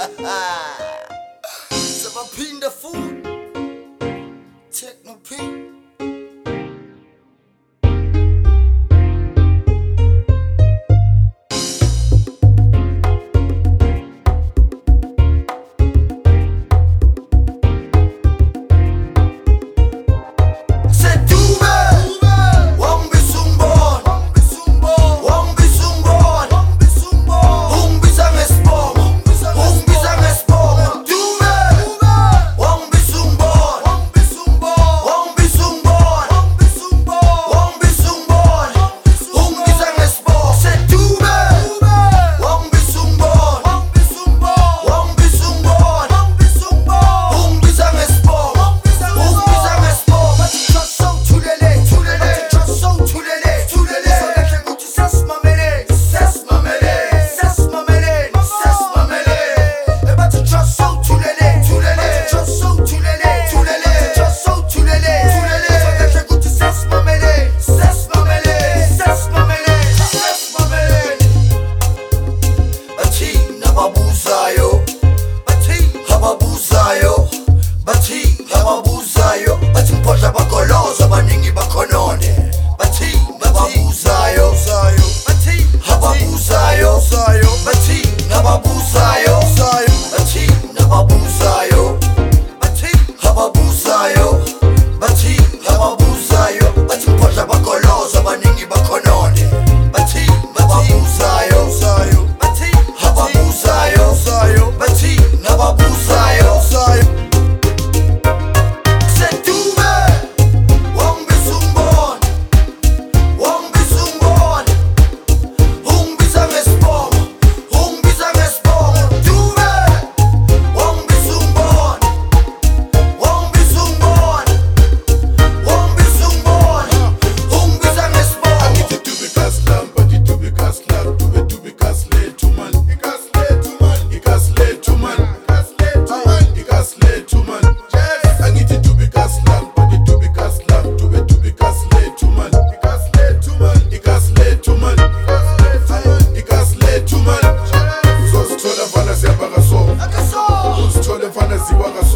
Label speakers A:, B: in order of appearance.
A: Ha ha ha! so
B: see what I got.